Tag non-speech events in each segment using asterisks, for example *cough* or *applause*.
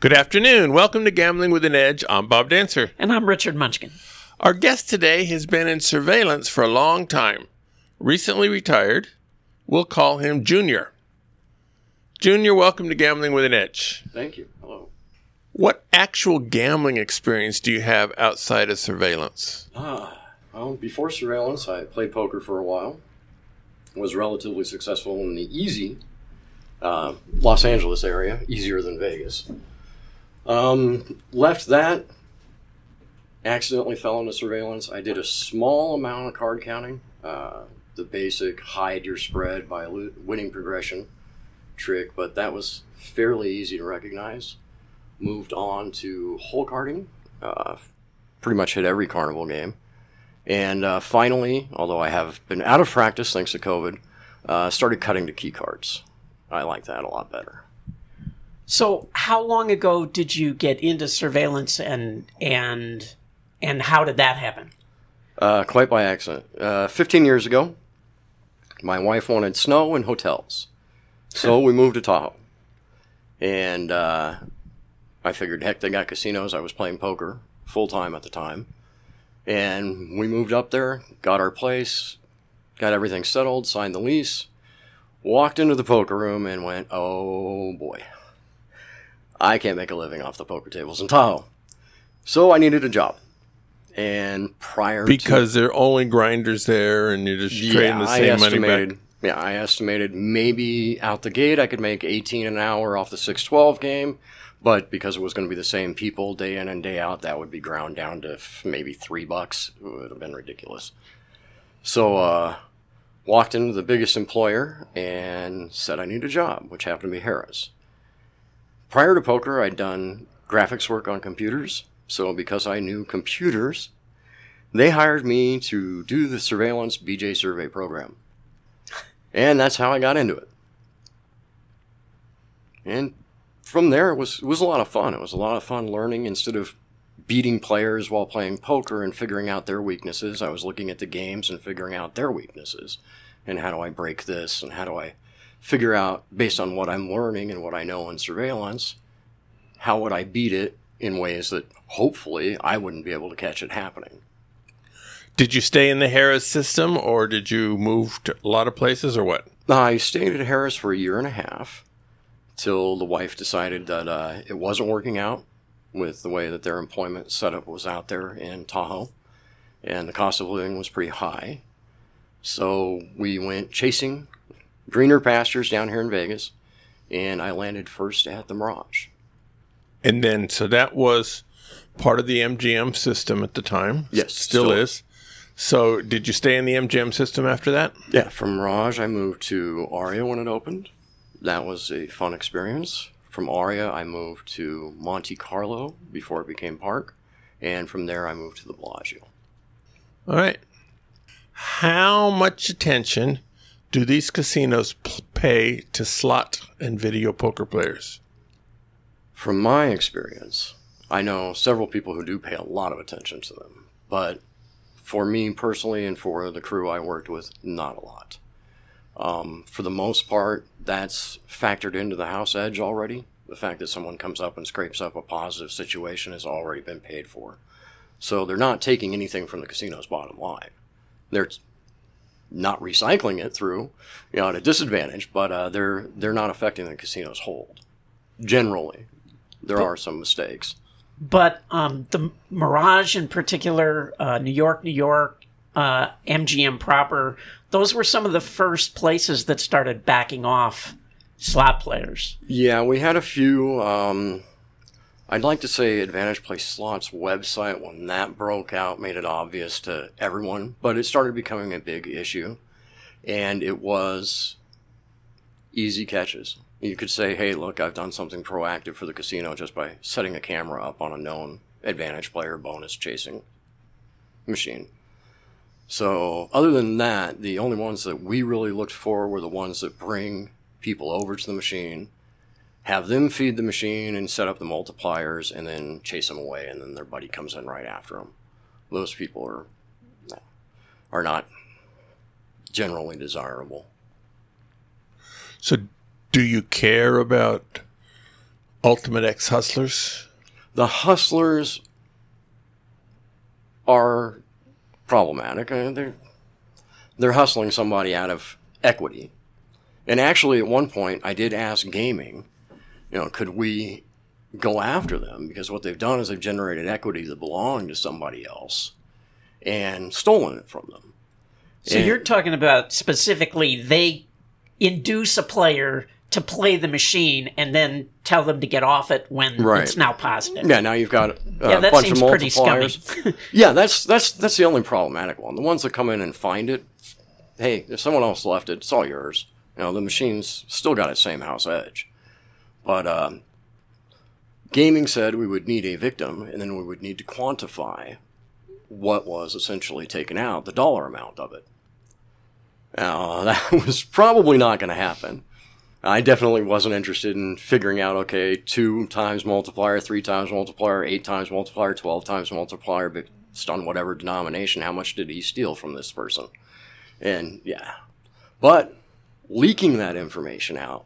Good afternoon. Welcome to Gambling with an Edge. I'm Bob Dancer. And I'm Richard Munchkin. Our guest today has been in surveillance for a long time. Recently retired. We'll call him Junior. Junior, welcome to Gambling with an Edge. Thank you. Hello. What actual gambling experience do you have outside of surveillance? Ah, well, before surveillance, I played poker for a while. Was relatively successful in the easy uh, Los Angeles area, easier than Vegas. Um, left that, accidentally fell into surveillance. I did a small amount of card counting, uh, the basic hide your spread by winning progression trick, but that was fairly easy to recognize. Moved on to hole carding, uh, pretty much hit every carnival game. And uh, finally, although I have been out of practice thanks to COVID, uh, started cutting to key cards. I like that a lot better. So, how long ago did you get into surveillance, and and and how did that happen? Uh, quite by accident. Uh, 15 years ago, my wife wanted snow and hotels, so *laughs* we moved to Tahoe. And uh, I figured, heck, they got casinos. I was playing poker full time at the time, and we moved up there, got our place, got everything settled, signed the lease, walked into the poker room, and went, "Oh boy." I can't make a living off the poker tables in Tahoe. So I needed a job. And prior Because there are only grinders there and you're just to, trading yeah, the same money back. Yeah, I estimated maybe out the gate I could make 18 an hour off the 612 game, but because it was going to be the same people day in and day out, that would be ground down to f- maybe 3 bucks. It would have been ridiculous. So uh walked into the biggest employer and said I need a job, which happened to be Harrah's. Prior to poker, I'd done graphics work on computers. So because I knew computers, they hired me to do the surveillance BJ survey program. And that's how I got into it. And from there, it was, it was a lot of fun. It was a lot of fun learning instead of beating players while playing poker and figuring out their weaknesses. I was looking at the games and figuring out their weaknesses. And how do I break this? And how do I figure out, based on what I'm learning and what I know in surveillance, how would I beat it in ways that hopefully I wouldn't be able to catch it happening? Did you stay in the Harrah's system or did you move to a lot of places or what? I stayed at Harrah's for a year and a half till the wife decided that uh, it wasn't working out with the way that their employment setup was out there in Tahoe, and the cost of living was pretty high. So we went chasing greener pastures down here in Vegas, and I landed first at the Mirage. And then, so that was part of the MGM system at the time. Yes, Still, still is. So, did you stay in the MGM system after that? Yeah, from Mirage, I moved to Aria when it opened. That was a fun experience. From Aria, I moved to Monte Carlo before it became Park. And from there, I moved to the Bellagio. All right. How much attention do these casinos pay to slot and video poker players? From my experience, I know several people who do pay a lot of attention to them. But for me personally and for the crew I worked with, not a lot. Um, for the most part, that's factored into the house edge already. The fact that someone comes up and scrapes up a positive situation has already been paid for. So they're not taking anything from the casino's bottom line. They're not recycling it through, you know, at a disadvantage, but uh, they're they're not affecting the casino's hold. Generally, there are some mistakes. But um, the Mirage, in particular, uh, New York, New York, uh, MGM proper, those were some of the first places that started backing off slot players. Yeah, we had a few. Um, I'd like to say Advantage Play Slots website when that broke out made it obvious to everyone, but it started becoming a big issue, and it was easy catches. You could say, "Hey, look, I've done something proactive for the casino just by setting a camera up on a known Advantage Player bonus chasing machine." So, other than that, the only ones that we really looked for were the ones that bring people over to the machine, have them feed the machine and set up the multipliers, and then chase them away, and then their buddy comes in right after them. Those people are are not generally desirable. So, do you care about Ultimate X Hustlers? The hustlers are problematic. Uh, they're, they're hustling somebody out of equity. And actually, at one point, I did ask gaming, you know, could we go after them? Because what they've done is they've generated equity that belonged to somebody else and stolen it from them. So And- you're talking about specifically they induce a player to play the machine and then tell them to get off it when Right. it's now positive. Yeah, now you've got a Yeah, that bunch seems of pretty scummy. multipliers. *laughs* yeah, that's that's that's the only problematic one. The ones that come in and find it, hey, if someone else left it, it's all yours. You know, the machine's still got its same house edge. But um, gaming said we would need a victim, and then we would need to quantify what was essentially taken out, the dollar amount of it. Now, *laughs* that was probably not going to happen. I definitely wasn't interested in figuring out, okay, two times multiplier, three times multiplier, eight times multiplier, 12 times multiplier, based on whatever denomination, how much did he steal from this person? And yeah. But leaking that information out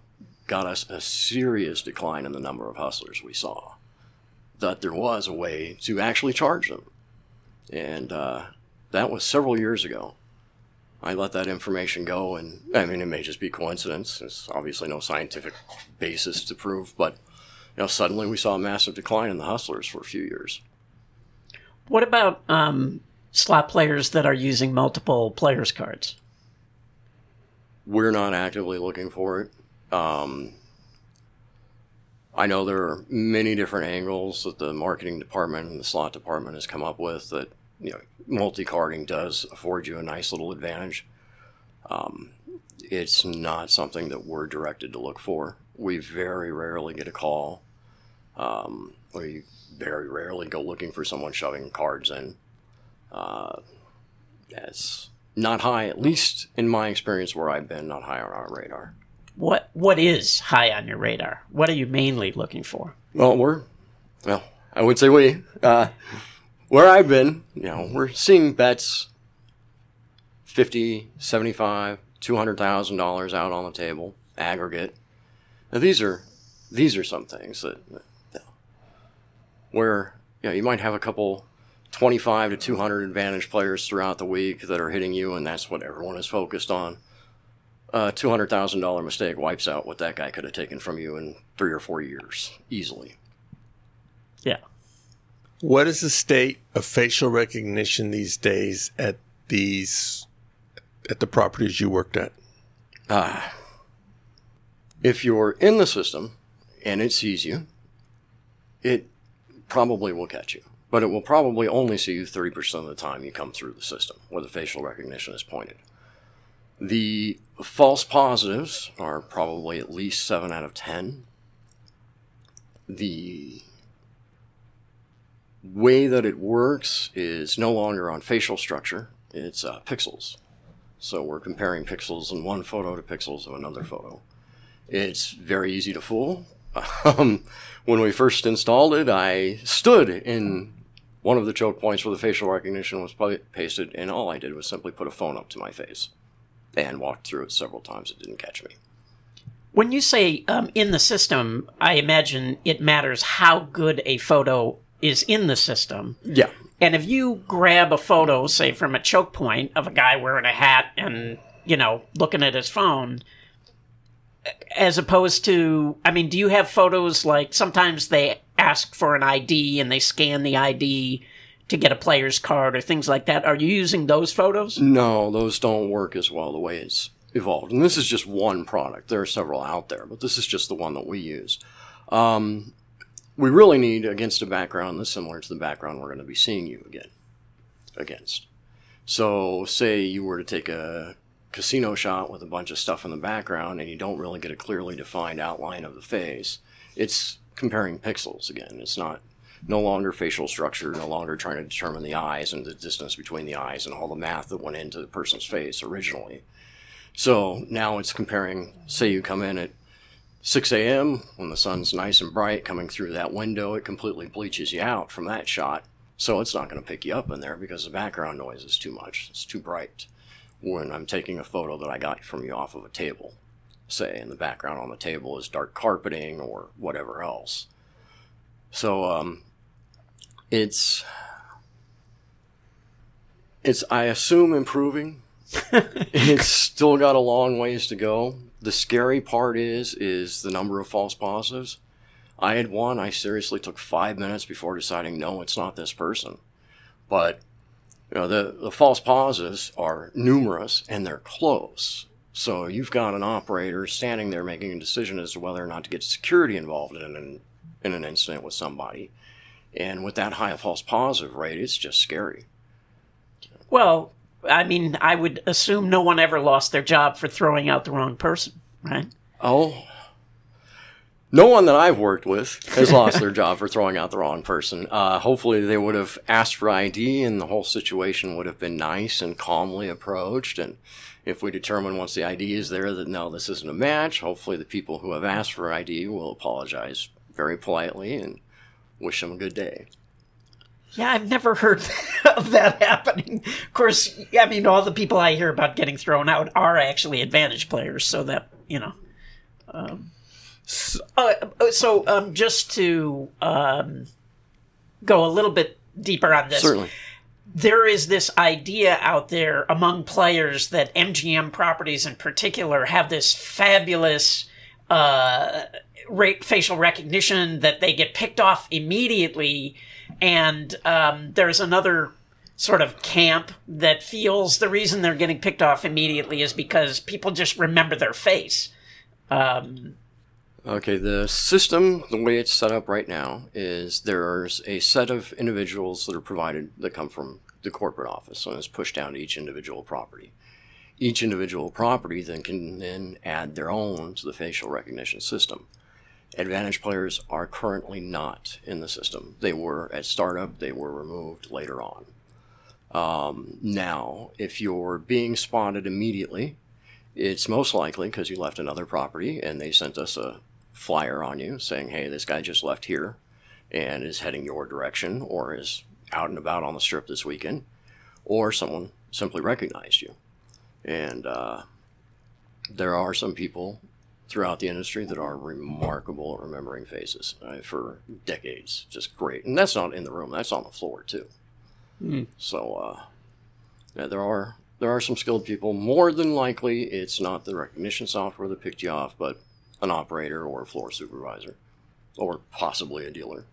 got us a serious decline in the number of hustlers we saw. That there was a way to actually charge them. And uh, that was several years ago. I let that information go, and I mean, it may just be coincidence. There's obviously no scientific basis to prove, but you know, suddenly we saw a massive decline in the hustlers for a few years. What about um, slot players that are using multiple players cards? We're not actively looking for it. Um, I know there are many different angles that the marketing department and the slot department has come up with that you know multi-carding does afford you a nice little advantage. Um, it's not something that we're directed to look for. We very rarely get a call. Um, we very rarely go looking for someone shoving cards in. Uh, that's not high, at least in my experience where I've been, not high on our radar. What What is high on your radar? What are you mainly looking for? Well, we're, well, I would say we, uh, where I've been, you know, we're seeing bets 50, 75, $200,000 out on the table, aggregate. Now, these are, these are some things that, know, where, you know, you might have a couple 25 to 200 advantage players throughout the week that are hitting you, and that's what everyone is focused on. A $200,000 mistake wipes out what that guy could have taken from you in three or four years, easily. Yeah. What is the state of facial recognition these days at these at the properties you worked at? Ah. If you're in the system and it sees you, it probably will catch you. But it will probably only see you 30% of the time you come through the system where the facial recognition is pointed. The false positives are probably at least 7 out of 10. The way that it works is no longer on facial structure, it's uh, pixels. So we're comparing pixels in one photo to pixels of another photo. It's very easy to fool. *laughs* Um, when we first installed it, I stood in one of the choke points where the facial recognition was pasted, and all I did was simply put a phone up to my face and walked through it several times. It didn't catch me. When you say um, in the system, I imagine it matters how good a photo is in the system. Yeah. And if you grab a photo, say from a choke point of a guy wearing a hat and, you know, looking at his phone, as opposed to, I mean, do you have photos like sometimes they ask for an ID and they scan the ID to get a player's card or things like that? Are you using those photos? No, those don't work as well the way it's evolved. And this is just one product. There are several out there, but this is just the one that we use. Um, we really need against a background that's similar to the background we're going to be seeing you again against. So, say you were to take a casino shot with a bunch of stuff in the background and you don't really get a clearly defined outline of the face. It's comparing pixels again. It's not no longer facial structure, no longer trying to determine the eyes and the distance between the eyes and all the math that went into the person's face originally. So now it's comparing, say you come in at 6 a.m. when the sun's nice and bright coming through that window, it completely bleaches you out from that shot. So it's not going to pick you up in there because the background noise is too much. It's too bright when I'm taking a photo that I got from you off of a table. say, and the background on the table is dark carpeting or whatever else. So um, it's it's I assume improving. *laughs* it's still got a long ways to go. The scary part is is the number of false positives. I had one. I seriously took five minutes before deciding no, it's not this person. But you know, the the false positives are numerous and they're close. So you've got an operator standing there making a decision as to whether or not to get security involved in an in an incident with somebody. And with that high false positive rate, it's just scary. Well, I mean, I would assume no one ever lost their job for throwing out the wrong person, right? Oh, no one that I've worked with has lost their job for throwing out the wrong person. Uh, hopefully, they would have asked for ID, and the whole situation would have been nice and calmly approached. And if we determine once the ID is there that no, this isn't a match, hopefully the people who have asked for ID will apologize very politely and wish them a good day. Yeah, I've never heard *laughs* of that happening. Of course, I mean, all the people I hear about getting thrown out are actually advantage players, so that, you know. Um, so, uh, so um, just to um, go a little bit deeper on this. Certainly. There is this idea out there among players that MGM properties in particular have this fabulous uh, rate facial recognition that they get picked off immediately and um, there's another sort of camp that feels the reason they're getting picked off immediately is because people just remember their face um, Okay, the system, the way it's set up right now, is there's a set of individuals that are provided that come from the corporate office, and it's pushed down to each individual property. Each individual property then can then add their own to the facial recognition system. Advantage players are currently not in the system. They were at startup, they were removed later on. Um, now, if you're being spotted immediately, it's most likely because you left another property and they sent us a flyer on you saying, hey, this guy just left here and is heading your direction or is out and about on the strip this weekend, or someone simply recognized you. And uh, there are some people throughout the industry that are remarkable at remembering faces uh, for decades. Just great. And that's not in the room, that's on the floor too. Mm. So, uh, yeah, there are there are some skilled people. More than likely, it's not the recognition software that picked you off, but an operator or a floor supervisor, or possibly a dealer.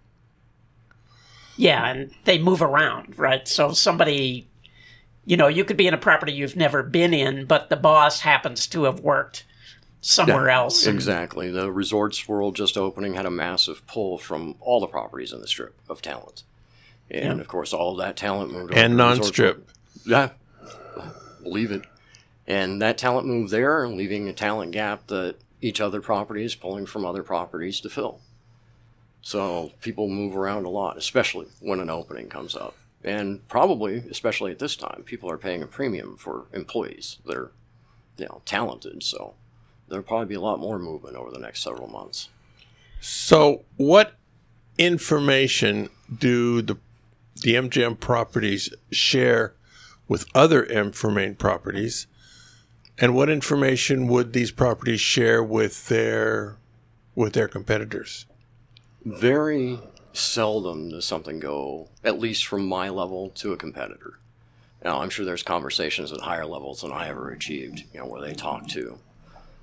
Yeah, and they move around, right? So somebody, you know, you could be in a property you've never been in, but the boss happens to have worked somewhere yeah, else. And... Exactly. The resorts world just opening had a massive pull from all the properties in the strip of talent. And yeah. of course, all of that talent moved and non-strip. Yeah, believe it. And that talent moved there, leaving a talent gap that each other property is pulling from other properties to fill. So people move around a lot, especially when an opening comes up. And probably, especially at this time, people are paying a premium for employees that are, you know, talented. So there'll probably be a lot more movement over the next several months. So, what information do the the MGM properties share with other MFirmain properties? And what information would these properties share with their with their competitors? Very seldom does something go, at least from my level, to a competitor. Now, I'm sure there's conversations at higher levels than I ever achieved, you know, where they talk to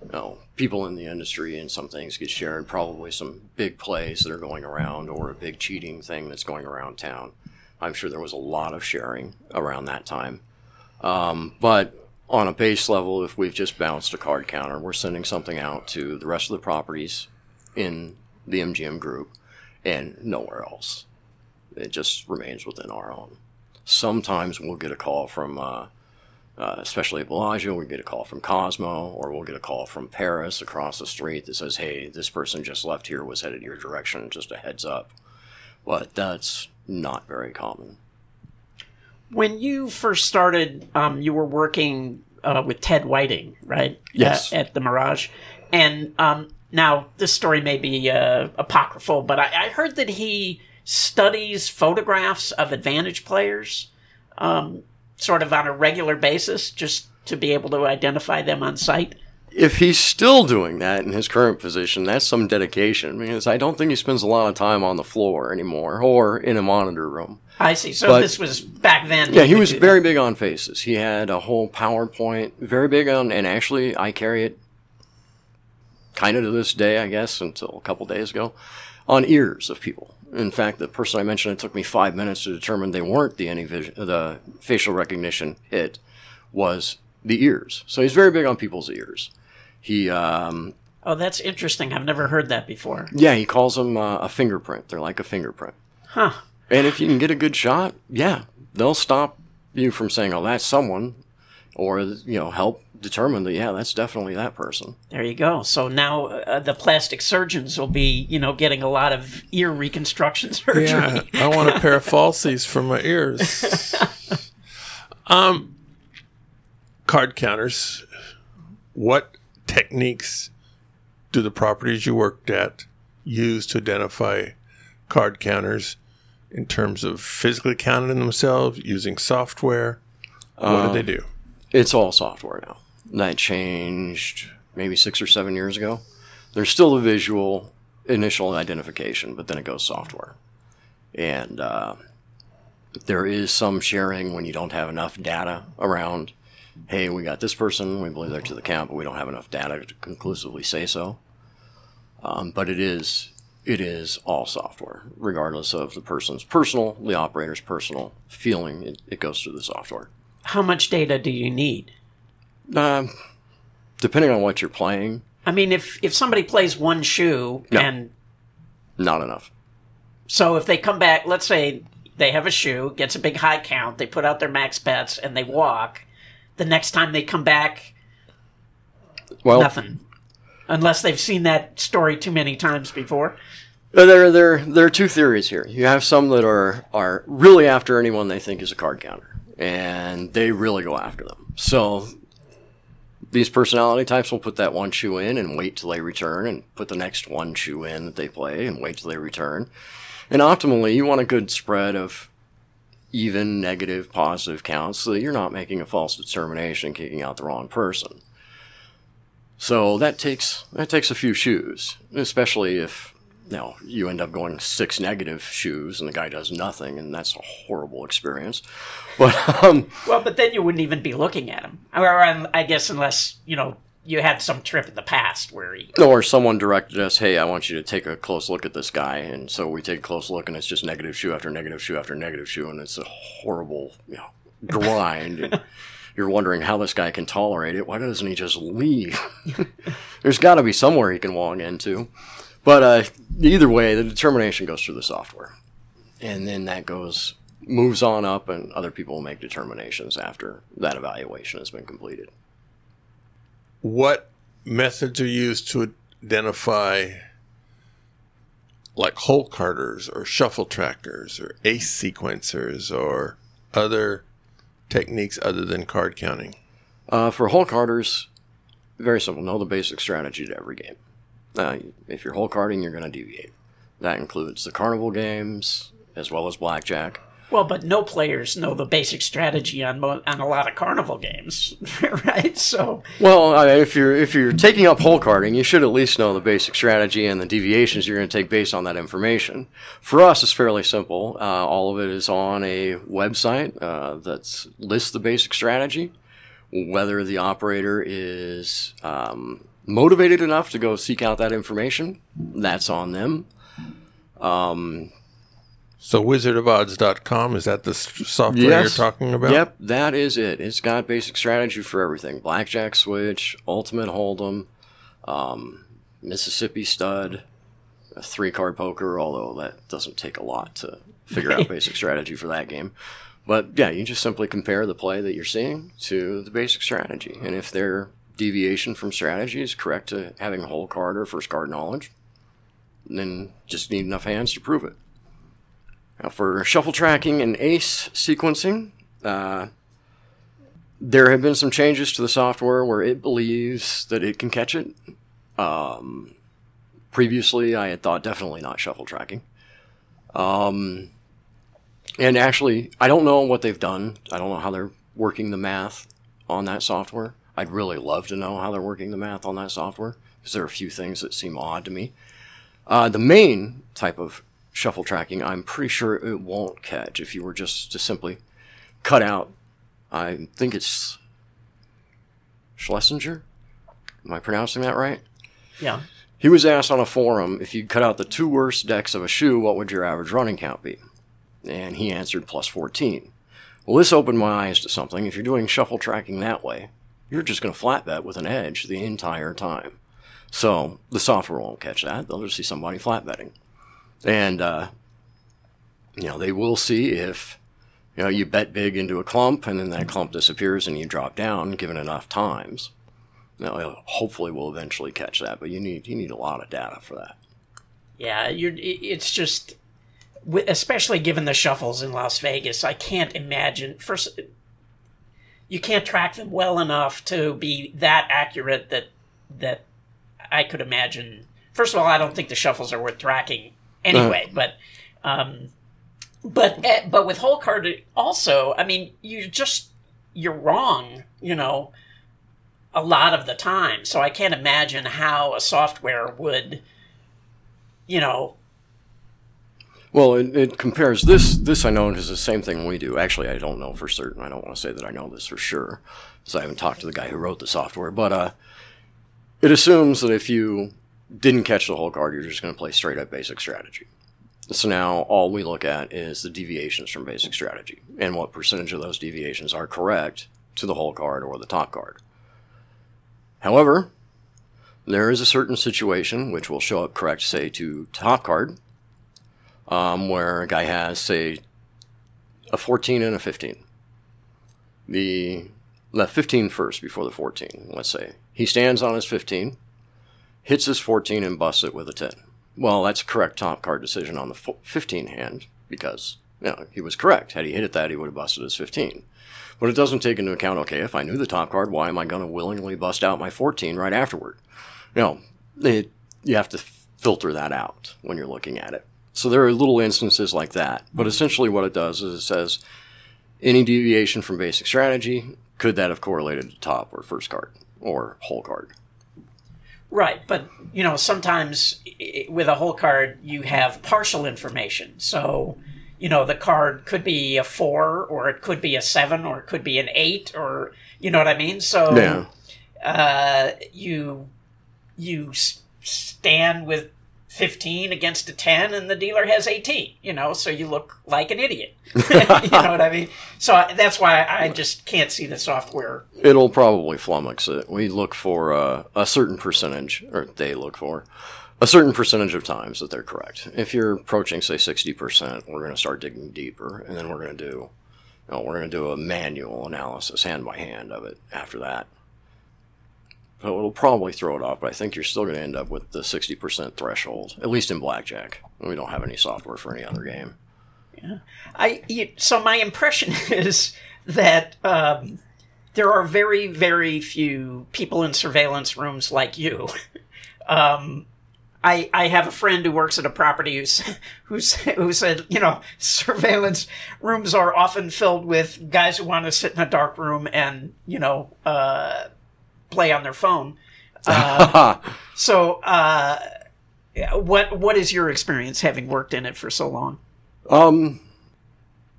you know, people in the industry and some things get shared, probably some big plays that are going around or a big cheating thing that's going around town. I'm sure there was a lot of sharing around that time. Um, but on a base level, if we've just bounced a card counter, we're sending something out to the rest of the properties in the MGM group and nowhere else. It just remains within our own. Sometimes we'll get a call from uh, uh, especially at Bellagio, we get a call from Cosmo, or we'll get a call from Paris across the street that says, "Hey, this person just left here, was headed your direction. Just a heads up." But that's not very common. When you first started, um, you were working uh, with Ted Whiting, right? Yes. At, at the Mirage, and um, now this story may be uh, apocryphal, but I, I, heard that he studies photographs of advantage players. Um, sort of on a regular basis just to be able to identify them on site? if he's still doing that in his current position, that's some dedication because I don't think he spends a lot of time on the floor anymore or in a monitor room. I see. So But- this was back then. Yeah, he was very that. big on faces. He had a whole PowerPoint, very big on, and actually, I carry it kind of to this day, I guess, until a couple days ago, on ears of people. In fact, the person I mentioned, it took me five minutes to determine they weren't the AnyVision, the facial recognition hit was the ears. So he's very big on people's ears. He, um, Oh, that's interesting. I've never heard that before. yeah, he calls them uh, a fingerprint. They're like a fingerprint. Huh. And if you can get a good shot, yeah, they'll stop you from saying, "Oh, that's someone," or you know, help determine that yeah, that's definitely that person. There you go. So now uh, the plastic surgeons will be, you know, getting a lot of ear reconstruction *laughs* surgery. Yeah, I want a pair of falsies for my ears. *laughs* Um, card counters. What techniques do the properties you worked at use to identify card counters in terms of physically counting themselves, using software? What do they do? It's all software now. That changed maybe six or seven years ago. There's still the visual initial identification, but then it goes software, and uh, there is some sharing when you don't have enough data around. Hey, we got this person. We believe they're to the count, but we don't have enough data to conclusively say so. Um, but it is it is all software, regardless of the person's personal, the operator's personal feeling. It, it goes through the software. How much data do you need? Um, depending on what you're playing, I mean, if if somebody plays one shoe No. and not enough. so if they come back, let's say they have a shoe, gets a big high count, they put out their max bets and they walk. The next time they come back, Well, nothing. Unless they've seen that story too many times before. there there there are two theories here. You have some that are are really after anyone they think is a card counter, and they really go after them. So these personality types will put that one shoe in and wait till they return, and put the next one shoe in that they play and wait till they return. And optimally, you want a good spread of even, negative, positive counts so that you're not making a false determination, kicking out the wrong person. So that takes that takes a few shoes, especially if you know you end up going six negative shoes and the guy does nothing, and that's a horrible experience. *laughs* But um, Well, but then you wouldn't even be looking at him. Or um, I guess unless, you know, you had some trip in the past where he. or someone directed us, "Hey, I want you to take a close look at this guy," and so we take a close look, and it's just negative shoe after negative shoe after negative shoe, and it's a horrible, you know, grind. and *laughs* you're wondering how this guy can tolerate it. Why doesn't he just leave? *laughs* There's got to be somewhere he can walk into. But uh, either way, the determination goes through the software, and then that goes moves on up, and other people will make determinations after that evaluation has been completed. What methods are used to identify like hole carders or shuffle trackers or ace sequencers or other techniques other than card counting? Uh, for hole carders, very simple. Know the basic strategy to every game. Uh, if you're hole carding, you're going to deviate. That includes the carnival games as well as blackjack. Well, but no players know the basic strategy on mo- on a lot of carnival games, *laughs* right? So, Well, uh, if you're if you're taking up hole carding, you should at least know the basic strategy and the deviations you're going to take based on that information. For us, it's fairly simple. Uh, all of it is on a website uh, that lists the basic strategy. Whether the operator is um, motivated enough to go seek out that information, that's on them. So wizardofodds.com is that the software Yes. you're talking about? Yep, that is it. It's got basic strategy for everything: blackjack, switch, ultimate hold'em, um, Mississippi stud, a three-card poker. Although that doesn't take a lot to figure out *laughs* basic strategy for that game. But yeah, you just simply compare the play that you're seeing to the basic strategy, and if their deviation from strategy is correct to having a hole card or first card knowledge, And then just need enough hands to prove it. Now, for shuffle tracking and ace sequencing, uh, there have been some changes to the software where it believes that it can catch it. Um, previously, I had thought definitely not shuffle tracking. Um, and actually, I don't know what they've done. I don't know how they're working the math on that software. I'd really love to know how they're working the math on that software because there are a few things that seem odd to me. Uh, the main type of shuffle tracking, I'm pretty sure it won't catch if you were just to simply cut out. I think it's Schlesinger. Am I pronouncing that right? Yeah. He was asked on a forum if you cut out the two worst decks of a shoe, what would your average running count be? And he answered plus 14. Well, this opened my eyes to something. If you're doing shuffle tracking that way, you're just going to flat bet with an edge the entire time. So the software won't catch that. They'll just see somebody flat betting. And, uh, you know, they will see if, you know, you bet big into a clump and then that clump disappears and you drop down given enough times. Now, hopefully we'll eventually catch that, but you need, you need a lot of data for that. Yeah, you're, it's just, especially given the shuffles in Las Vegas, I can't imagine. First, you can't track them well enough to be that accurate that that I could imagine. First of all, I don't think the shuffles are worth tracking anyway, uh but um, but eh, but with hole card also, I mean, you're just you're wrong, you know, a lot of the time. So I can't imagine how a software would, you know. Well, it, it compares this. This I know is the same thing we do. Actually, I don't know for certain. I don't want to say that I know this for sure, because I haven't talked to the guy who wrote the software. But uh, it assumes that if you didn't catch the hole card, you're just going to play straight up basic strategy. So now all we look at is the deviations from basic strategy and what percentage of those deviations are correct to the hole card or the top card. However, there is a certain situation which will show up correct, say, to top card, um, where a guy has, say, a 14 and a 15. The left 15 first before the 14, let's say. He stands on his 15, hits his 14, and busts it with a 10. Well, that's a correct top card decision on the 15 hand because you know, he was correct. Had he hit it that, he would have busted his 15. But it doesn't take into account, okay, if I knew the top card, why am I going to willingly bust out my 14 right afterward? You know, it, you have to filter that out when you're looking at it. So there are little instances like that. But essentially, what it does is it says any deviation from basic strategy, could that have correlated to top or first card or hole card? Right, but you know, sometimes with a hole card, you have partial information. So, you know, the card could be a four, or it could be a seven, or it could be an eight, or you know what I mean. So, yeah. uh, you you stand with 15 against a 10 and the dealer has 18 you know so you look like an idiot. *laughs* *laughs* You know what i mean? So that's why i just can't see the software. It'll probably flummox it. We look for uh, a certain percentage or they look for a certain percentage of times that they're correct. If you're approaching say 60% we're going to start digging deeper and then we're going to do you know, we're going to do a manual analysis hand by hand of it after that so it'll probably throw it off, but I think you're still going to end up with the 60% threshold, at least in blackjack. We don't have any software for any other game. Yeah. I so my impression *laughs* is that um, there are very very few people in surveillance rooms like you. *laughs* Um, I, I have a friend who works at a property who's, *laughs* who's, who said, you know, surveillance rooms are often filled with guys who want to sit in a dark room and, you know, uh, play on their phone. *laughs* Uh, so, uh, what what is your experience having worked in it for so long? Um,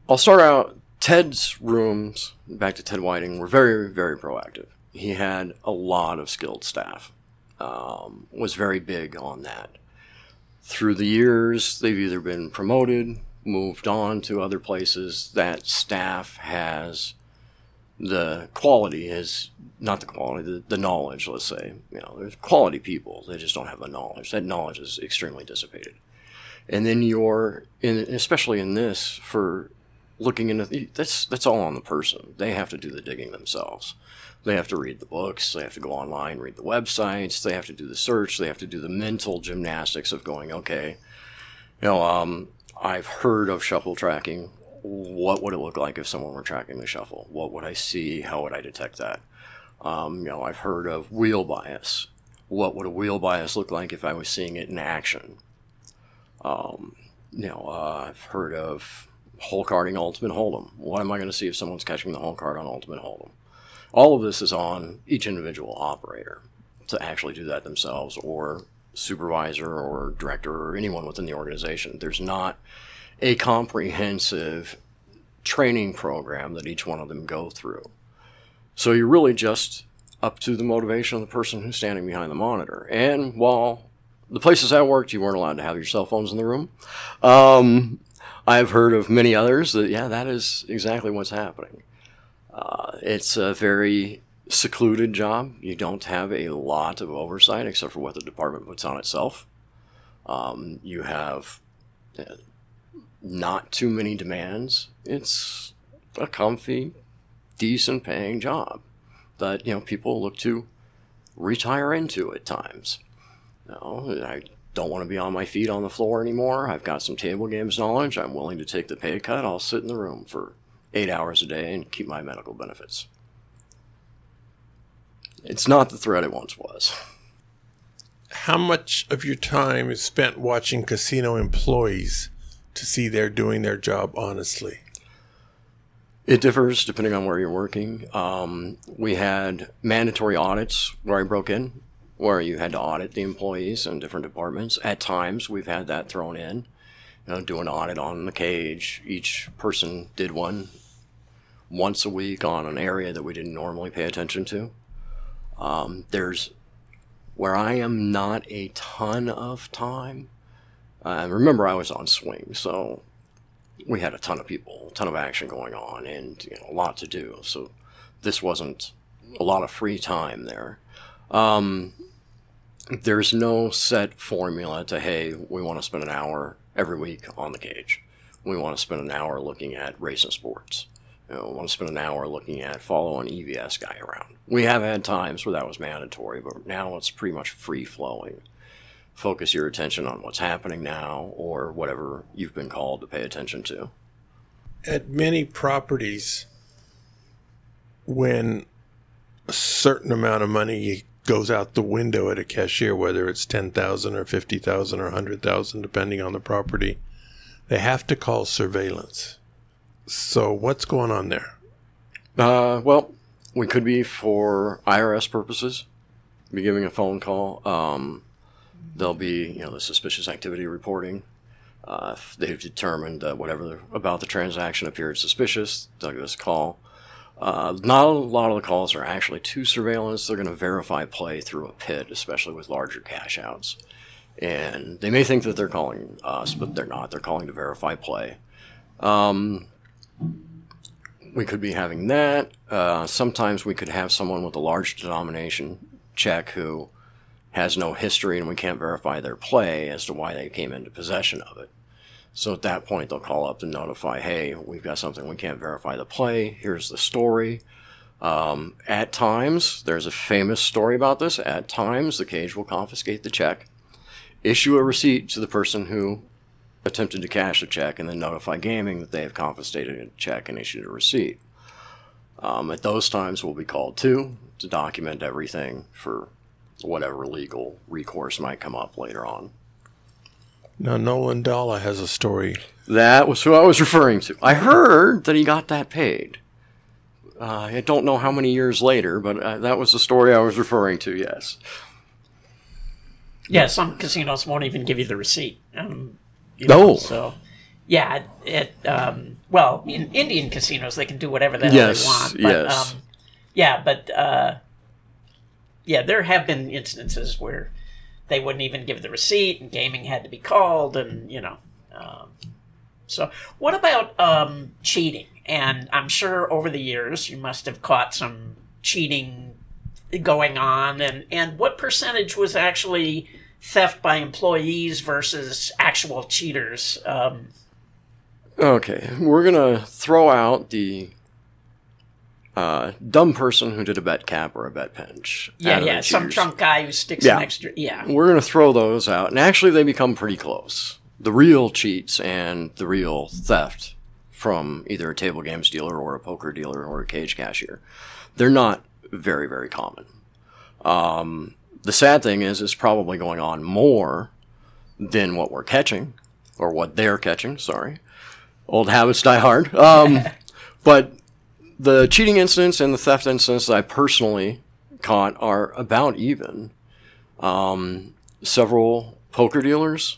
I'll start out. Ted's rooms, back to Ted Whiting, were very very proactive. He had a lot of skilled staff. Um, was very big on that. Through the years, they've either been promoted, moved on to other places. That staff has the quality is not the quality, the, the knowledge, let's say. You know, there's quality people, they just don't have the knowledge. That knowledge is extremely dissipated. And then you're, in, especially in this, for looking into that's that's all on the person. They have to do the digging themselves. They have to read the books. They have to go online, read the websites. They have to do the search. They have to do the mental gymnastics of going, okay, you know, um, I've heard of shuffle tracking what would it look like if someone were tracking the shuffle? What would I see? How would I detect that? Um, you know, I've heard of wheel bias. What would a wheel bias look like if I was seeing it in action? Um, you know, uh, I've heard of hole carding Ultimate Hold'em. What am I going to see if someone's catching the hole card on Ultimate Hold'em? All of this is on each individual operator to actually do that themselves or supervisor or director or anyone within the organization. There's not a comprehensive training program that each one of them go through. So you're really just up to the motivation of the person who's standing behind the monitor. And while the places I worked, you weren't allowed to have your cell phones in the room. Um, I've heard of many others that, yeah, that is exactly what's happening. Uh, it's a very secluded job. You don't have a lot of oversight except for what the department puts on itself. Um, you have uh, not too many demands. It's a comfy, decent paying job that you know people look to retire into at times. You know, I don't want to be on my feet on the floor anymore. I've got some table games knowledge. I'm willing to take the pay cut. I'll sit in the room for eight hours a day and keep my medical benefits. It's not the threat it once was. How much of your time is spent watching casino employees to see they're doing their job honestly? It differs depending on where you're working. Um, we had mandatory audits where I broke in, where you had to audit the employees in different departments. At times, we've had that thrown in. You know, do an audit on the cage. Each person did one once a week on an area that we didn't normally pay attention to. Um, there's where I am not a ton of time. Uh, remember, I was on swing, so we had a ton of people, a ton of action going on, and you know, a lot to do. So this wasn't a lot of free time there. Um, there's no set formula to hey, we want to spend an hour every week on the cage. We want to spend an hour looking at racing sports. You know, want to spend an hour looking at follow an EVS guy around. We have had times where that was mandatory, but now it's pretty much free flowing. Focus your attention on what's happening now or whatever you've been called to pay attention to. At many properties, when a certain amount of money goes out the window at a cashier, whether it's ten thousand or fifty thousand or hundred thousand, depending on the property, they have to call surveillance. So what's going on there? Uh, well, we could be for IRS purposes, be giving a phone call. Um, there'll be, you know, the suspicious activity reporting. Uh, if they've determined that whatever about the transaction appeared suspicious, they'll give us a call. Uh, not a lot of the calls are actually to surveillance. They're going to verify play through a PID, especially with larger cash outs. And they may think that they're calling us, but they're not. They're calling to verify play. Um, we could be having that. Uh, sometimes we could have someone with a large denomination check who has no history and we can't verify their play as to why they came into possession of it. So at that point, they'll call up to notify, hey, we've got something we can't verify the play. Here's the story. Um, at times, there's a famous story about this. At times, the cage will confiscate the check, issue a receipt to the person who attempted to cash the check, and then notify gaming that they have confiscated a check and issued a receipt. Um, at those times, we'll be called too to document everything for whatever legal recourse might come up later on. Now, Nolan Dalla has a story. That was who I was referring to. I heard that he got that paid. Uh, I don't know how many years later, but uh, that was the story I was referring to, yes. Yeah, some casinos won't even give you the receipt. Um, you No. So, yeah, it, um, well, in Indian casinos, they can do whatever the hell Yes, they want. But, yes. Um, yeah, but, uh, yeah, there have been instances where they wouldn't even give the receipt and gaming had to be called and, you know. Um, so, what about um, cheating? And I'm sure over the years you must have caught some cheating going on. And, and what percentage was actually theft by employees versus actual cheaters? Um, Okay, we're gonna throw out the uh, dumb person who did a bet cap or a bet pinch. yeah, yeah, some cheaters. drunk guy who sticks Yeah. an extra. Yeah. We're gonna throw those out, and actually, they become pretty close. The real cheats and the real theft from either a table games dealer or a poker dealer or a cage cashier, they're not very, very common. Um, the sad thing is, it's probably going on more than what we're catching, or what they're catching. Sorry, old habits die hard. Um, *laughs* but the cheating incidents and the theft incidents that I personally caught are about even. Um, several poker dealers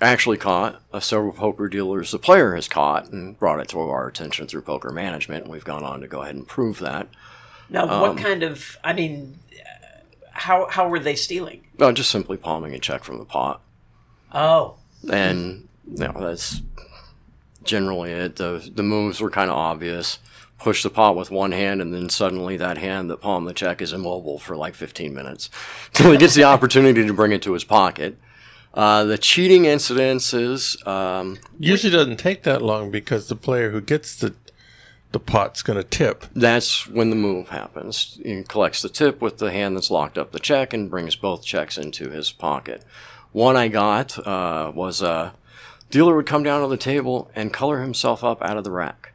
actually caught, uh, several poker dealers the player has caught and brought it to our attention through poker management. And we've gone on to go ahead and prove that. Now, Um, what kind of? I mean, how how were they stealing? No, just simply palming a check from the pot. Oh, and you know that's generally it. The the moves were kind of obvious. Push the pot with one hand, and then suddenly that hand that palmed the check is immobile for like 15 minutes *laughs* until he gets the opportunity to bring it to his pocket. Uh, the cheating incidences, um, Usually doesn't take that long because the player who gets the the pot's going to tip. that's when the move happens. He collects the tip with the hand that's locked up the check and brings both checks into his pocket. One I got uh, was a dealer would come down to the table and color himself up out of the rack.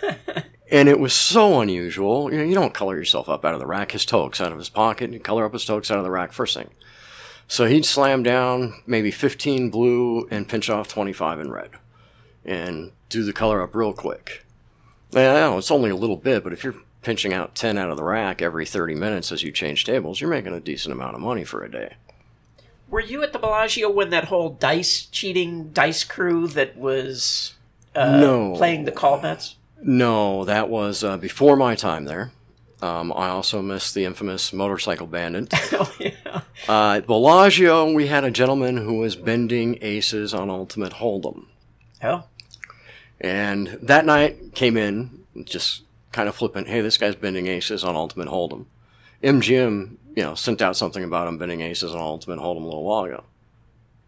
*laughs* and it was so unusual. You know, you don't color yourself up out of the rack. His tokes out of his pocket, and you color up his tokes out of the rack first thing. So he'd slam down maybe 15 blue and pinch off 25 in red and do the color up real quick. Know it's only a little bit, but if you're pinching out 10 out of the rack every 30 minutes as you change tables, you're making a decent amount of money for a day. were you at the Bellagio when that whole dice cheating dice crew that was uh, No. playing the call bets? No, that was uh, before my time there. Um, I also missed the infamous motorcycle bandit. *laughs* oh yeah. Uh, at Bellagio, we had a gentleman who was bending aces on Ultimate Hold'em. Oh, And that night came in, just kind of flippant, hey, this guy's bending aces on Ultimate Hold'em. MGM, you know, sent out something about him bending aces on Ultimate Hold'em a little while ago.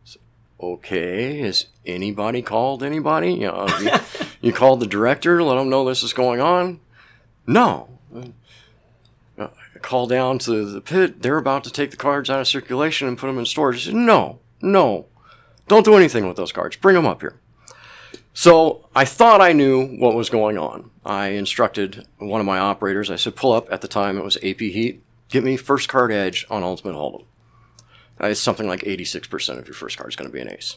So, okay, has anybody called anybody? You know, *laughs* you, called the director, let him know this is going on? No. Uh, Call down to the pit, they're about to take the cards out of circulation and put them in storage. No, no, don't do anything with those cards. Bring them up here. So I thought I knew what was going on. I instructed one of my operators. I said, pull up. At the time, it was AP Heat. Get me first card edge on Ultimate Hold'em. It's something like 86% of your first card is going to be an ace.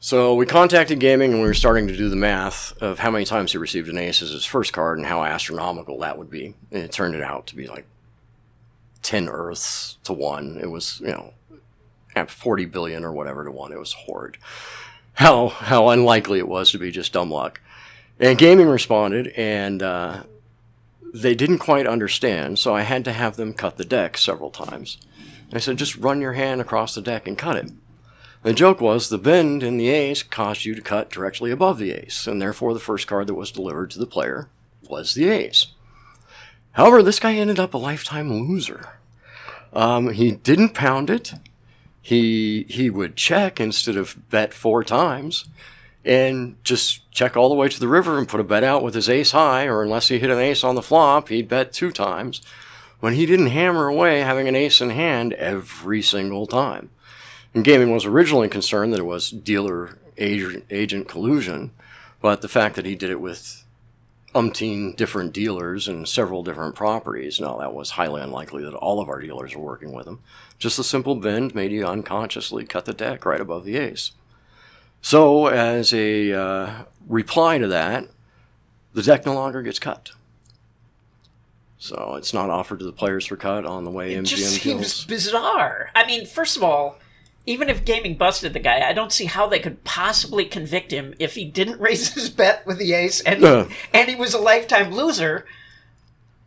So we contacted gaming and we were starting to do the math of how many times he received an ace as his first card and how astronomical that would be. And it turned it out to be like 10 Earths to one. It was, you know, at 40 billion or whatever to one. It was horrid how how unlikely it was to be just dumb luck. And gaming responded, and uh, they didn't quite understand, so I had to have them cut the deck several times. I said, just run your hand across the deck and cut it. The joke was the bend in the ace caused you to cut directly above the ace, and therefore the first card that was delivered to the player was the ace. However, this guy ended up a lifetime loser. Um, he didn't pound it he he would check instead of bet four times and just check all the way to the river and put a bet out with his ace high or unless he hit an ace on the flop he'd bet two times when he didn't hammer away having an ace in hand every single time and gaming was originally concerned that it was dealer agent, agent collusion but the fact that he did it with umpteen different dealers and several different properties. Now, that was highly unlikely that all of our dealers were working with him. Just a simple bend made you unconsciously cut the deck right above the ace. So, as a uh, reply to that, the deck no longer gets cut. So it's not offered to the players for cut on the way it MGM just kills. seems bizarre. I mean, first of all, even if gaming busted the guy, I don't see how they could possibly convict him if he didn't *laughs* raise his bet with the ace and Uh. and he was a lifetime loser.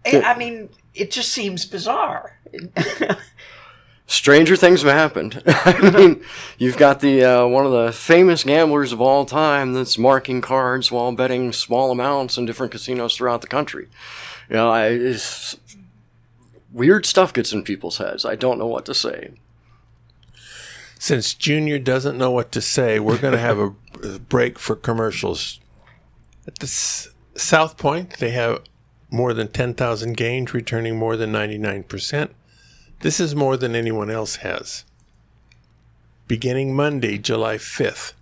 I- Yeah. I mean, it just seems bizarre. *laughs* stranger things have happened. *laughs* I mean, you've got the uh, one of the famous gamblers of all time that's marking cards while betting small amounts in different casinos throughout the country. You know, I, weird stuff gets in people's heads. I don't know what to say. Since Junior doesn't know what to say, we're going to have a, break for commercials. At the S- South Point, they have more than 10,000 games, returning more than 99%. This is more than anyone else has. Beginning Monday, July 5th,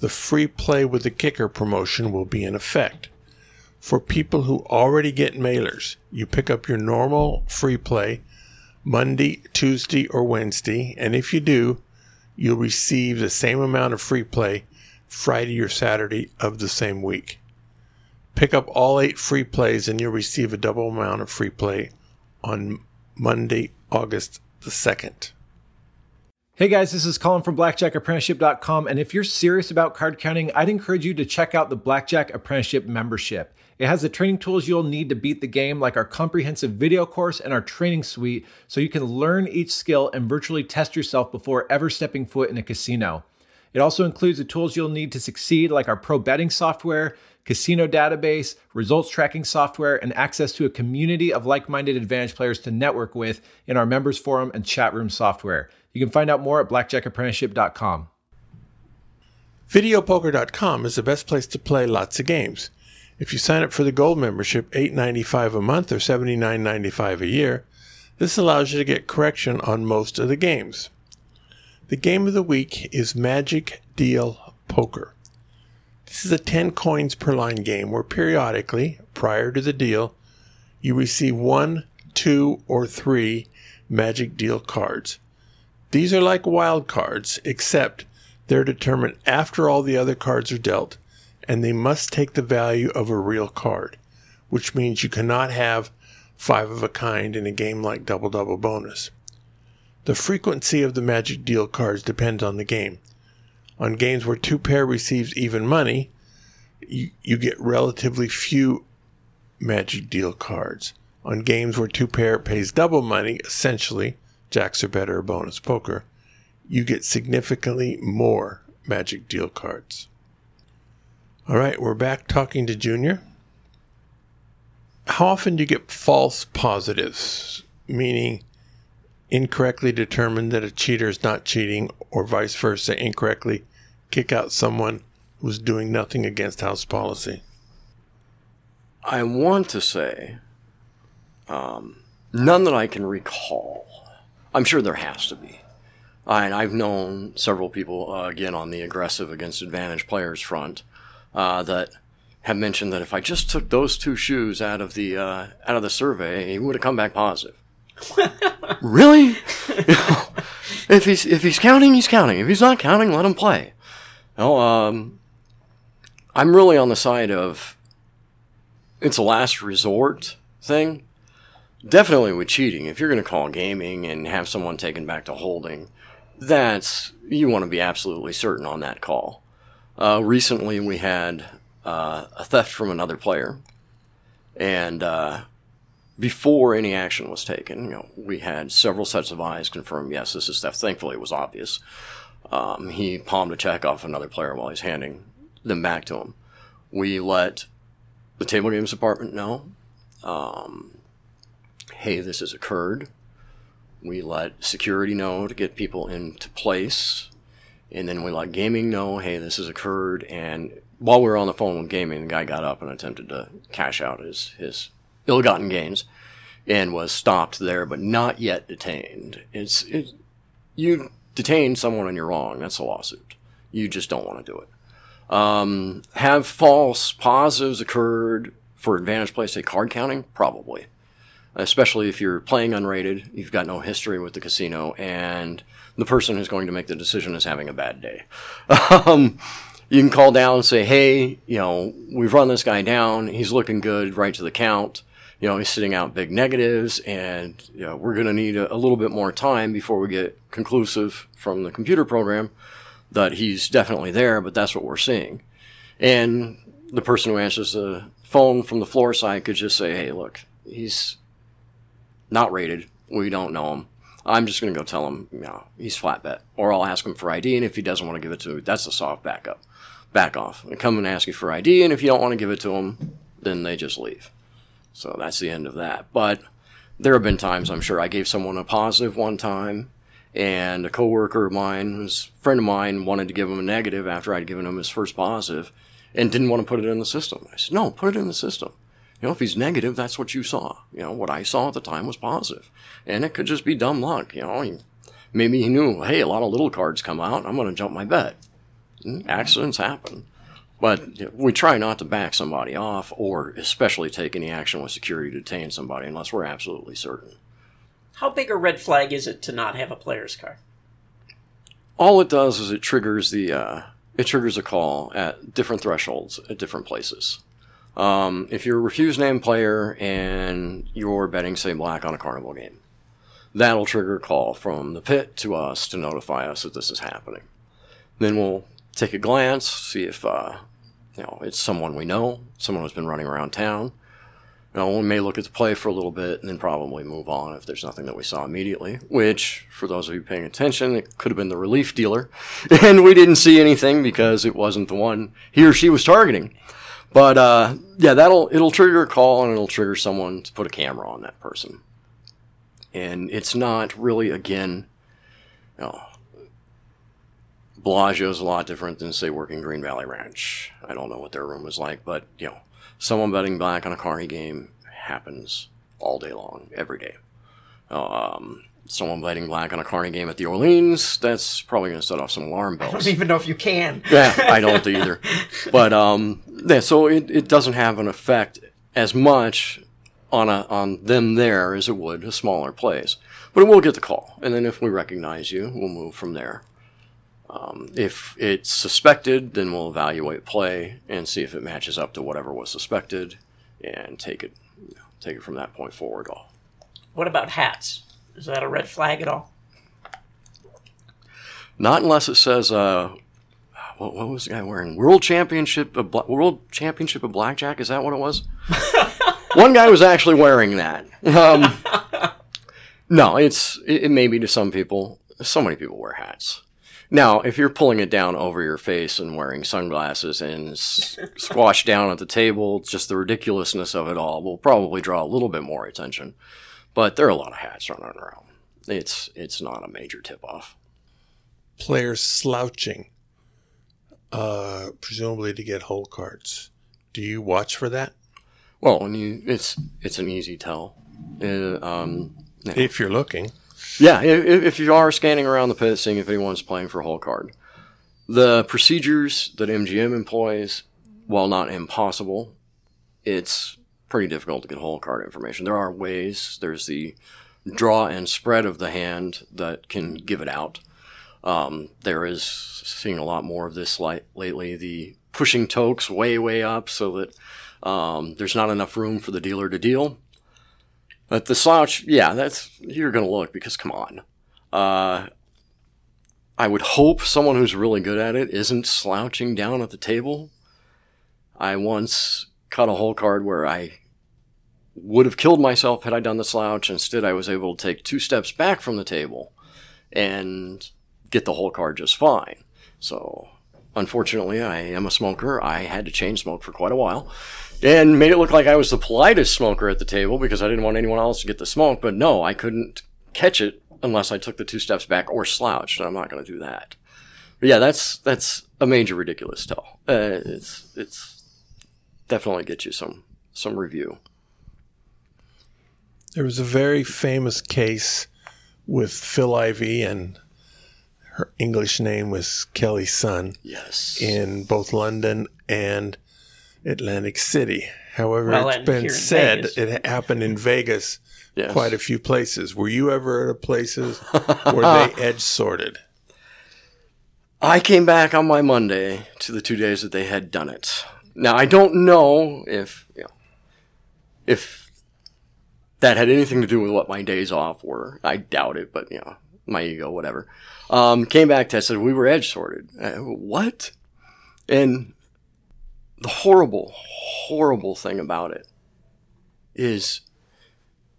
the free play with the kicker promotion will be in effect. For people who already get mailers, you pick up your normal free play Monday, Tuesday, or Wednesday, and if you do, you'll receive the same amount of free play Friday or Saturday of the same week. Pick up all eight free plays and you'll receive a double amount of free play on Monday, August the 2nd. Hey guys, this is Colin from blackjackapprenticeship.com. And if you're serious about card counting, I'd encourage you to check out the Blackjack Apprenticeship membership. It has the training tools you'll need to beat the game, like our comprehensive video course and our training suite, so you can learn each skill and virtually test yourself before ever stepping foot in a casino. It also includes the tools you'll need to succeed, like our pro betting software, casino database, results tracking software, and access to a community of like minded Advantage players to network with in our members forum and chat room software. You can find out more at blackjackapprenticeship.com. Videopoker.com is the best place to play lots of games. If you sign up for the gold membership, $8.95 a month or $79.95 a year, this allows you to get correction on most of the games. The game of the week is Magic Deal Poker. This is a 10 coins per line game where periodically, prior to the deal, you receive one, two, or three Magic Deal cards. These are like wild cards, except they're determined after all the other cards are dealt, and they must take the value of a real card, which means you cannot have five of a kind in a game like Double Double Bonus. The frequency of the magic deal cards depends on the game. On games where two pair receives even money, you, you get relatively few magic deal cards. On games where two pair pays double money, essentially, jacks are better or bonus poker, you get significantly more magic deal cards. All right, we're back talking to Junior. How often do you get false positives, meaning incorrectly determined that a cheater is not cheating, or vice versa, incorrectly kick out someone who's doing nothing against house policy? I want to say um, none that I can recall. I'm sure there has to be. And I've known several people, uh, again, on the aggressive against advantage players front, uh, that have mentioned that if I just took those two shoes out of the uh, out of the survey, he would have come back positive. *laughs* really? *laughs* if he's if he's counting, he's counting. If he's not counting, let him play. No, um, I'm really on the side of it's a last resort thing. Definitely with cheating. If you're going to call gaming and have someone taken back to holding, that's you want to be absolutely certain on that call. Uh, recently, we had uh, a theft from another player, and uh, before any action was taken, you know, we had several sets of eyes confirm yes, this is theft. Thankfully, it was obvious. Um, he palmed a check off another player while he's handing them back to him. We let the table games department know, um, hey, this has occurred. We let security know to get people into place. And then we let gaming know, hey, this has occurred. And while we were on the phone with gaming, the guy got up and attempted to cash out his, his ill-gotten gains and was stopped there, but not yet detained. It's it, you detain someone and you're wrong. That's a lawsuit. You just don't want to do it. Um, have false positives occurred for advantage play, say card counting? Probably. Especially if you're playing unrated, you've got no history with the casino, and the person who's going to make the decision is having a bad day. *laughs* um, you can call down and say, hey, you know, we've run this guy down. He's looking good right to the count. You know, he's sitting out big negatives, and you know, we're going to need a, a little bit more time before we get conclusive from the computer program that he's definitely there, but that's what we're seeing. And the person who answers the phone from the floor side could just say, hey, look, he's not rated. We don't know him. I'm just going to go tell him, you know, he's flat bet. Or I'll ask him for ID, and if he doesn't want to give it to me, that's a soft backup. Back off. And come and ask you for ID, and if you don't want to give it to them, then they just leave. So that's the end of that. But there have been times, I'm sure, I gave someone a positive one time, and a coworker of mine, a friend of mine, wanted to give him a negative after I'd given him his first positive, and didn't want to put it in the system. I said, no, put it in the system. You know, if he's negative, that's what you saw. You know, what I saw at the time was positive. And it could just be dumb luck. You know, he, maybe he knew, hey, a lot of little cards come out. I'm going to jump my bet. And accidents happen. But we try not to back somebody off or especially take any action with security to detain somebody unless we're absolutely certain. How big a red flag is it to not have a player's card? All it does is it triggers the uh, it triggers a call at different thresholds at different places. Um, if you're a refused name player and you're betting, say, black on a carnival game, that'll trigger a call from the pit to us to notify us that this is happening. Then we'll take a glance, see if uh, you know it's someone we know, someone who's been running around town. You know, we may look at the play for a little bit and then probably move on if there's nothing that we saw immediately. Which, for those of you paying attention, it could have been the relief dealer, *laughs* and we didn't see anything because it wasn't the one he or she was targeting. But uh, yeah, that'll it'll trigger a call and it'll trigger someone to put a camera on that person. And it's not really again, you know, Bellagio's a lot different than say working Green Valley Ranch. I don't know what their room is like, but you know, someone betting black on a carny game happens all day long, every day. Um, someone betting black on a carny game at the Orleans, that's probably going to set off some alarm bells. I don't even know if you can. yeah, I don't either. *laughs* But um, yeah, so it, it doesn't have an effect as much on a on them there as it would a smaller place. But it will get the call, and then if we recognize you, we'll move from there. Um, if it's suspected, then we'll evaluate play and see if it matches up to whatever was suspected, and take it you know, take it from that point forward. All. What about hats? Is that a red flag at all? Not unless it says, uh, what, what was the guy wearing? World Championship of Bla- World Championship of Blackjack. Is that what it was? *laughs* One guy was actually wearing that. Um, no, it's it, it may be to some people. So many people wear hats. Now, if you're pulling it down over your face and wearing sunglasses and s- *laughs* squashed down at the table, just the ridiculousness of it all will probably draw a little bit more attention. But there are a lot of hats running around. It's it's not a major tip off. Players slouching, uh, presumably to get hole cards. Do you watch for that? Well, and you, it's it's an easy tell. Uh, um. If you're looking. Yeah, if, if you are scanning around the pit, seeing if anyone's playing for a hole card, the procedures that MGM employs, while not impossible, it's pretty difficult to get hole card information. There are ways. There's the draw and spread of the hand that can give it out. Um, there is seeing a lot more of this light lately. The pushing tokes way way up so that um, there's not enough room for the dealer to deal. But the slouch, yeah, that's you're gonna look because come on. Uh, I would hope someone who's really good at it isn't slouching down at the table. I once cut a hole card where I would have killed myself had I done the slouch. Instead, I was able to take two steps back from the table and get the hole card just fine. So, unfortunately, I am a smoker. I had to chain smoke for quite a while and made it look like I was the politest smoker at the table because I didn't want anyone else to get the smoke. But no, I couldn't catch it unless I took the two steps back or slouched, and I'm not going to do that. But yeah, that's that's a major ridiculous tell. Uh, it's it's definitely get you some some review. There was a very famous case with Phil Ivey and her English name was Kelly Sun Yes. in both London and Atlantic City. However, Well, it's and been said Vegas. it happened in Vegas Yes. quite a few places. Were you ever at a places *laughs* where they edge sorted? I came back on my Monday to the two days that they had done it. Now I don't know if you know, if that had anything to do with what my days off were. I doubt it, but you know, my ego, whatever. Um, came back, tested. We were edge sorted. Uh, what? And the horrible, horrible thing about it is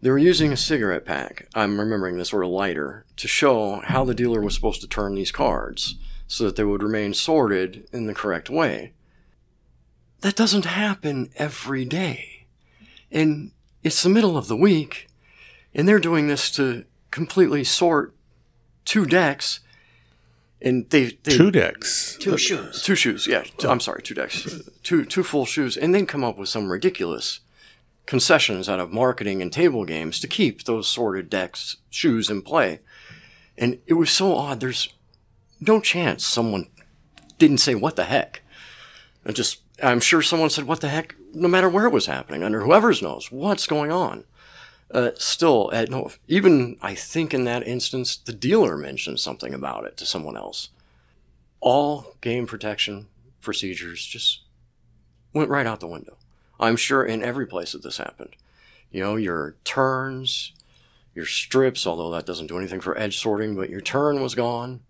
they were using a cigarette pack. I'm remembering this or a lighter to show how the dealer was supposed to turn these cards so that they would remain sorted in the correct way. That doesn't happen every day. And it's the middle of the week, and they're doing this to completely sort two decks. And they, they Two decks. Two shoes. two shoes, yeah. i I'm sorry, two decks, two two full shoes, and then come up with some ridiculous concessions out of marketing and table games to keep those sorted decks shoes in play. And it was so odd. There's no chance someone didn't say what the heck. And just I'm sure someone said what the heck, no matter where it was happening, under whoever's nose, what's going on. Uh, still, at no, even I think in that instance, the dealer mentioned something about it to someone else all game protection procedures just went right out the window. I'm sure in every place that this happened. You know, your turns, your strips, although that doesn't do anything for edge sorting, but your turn was gone.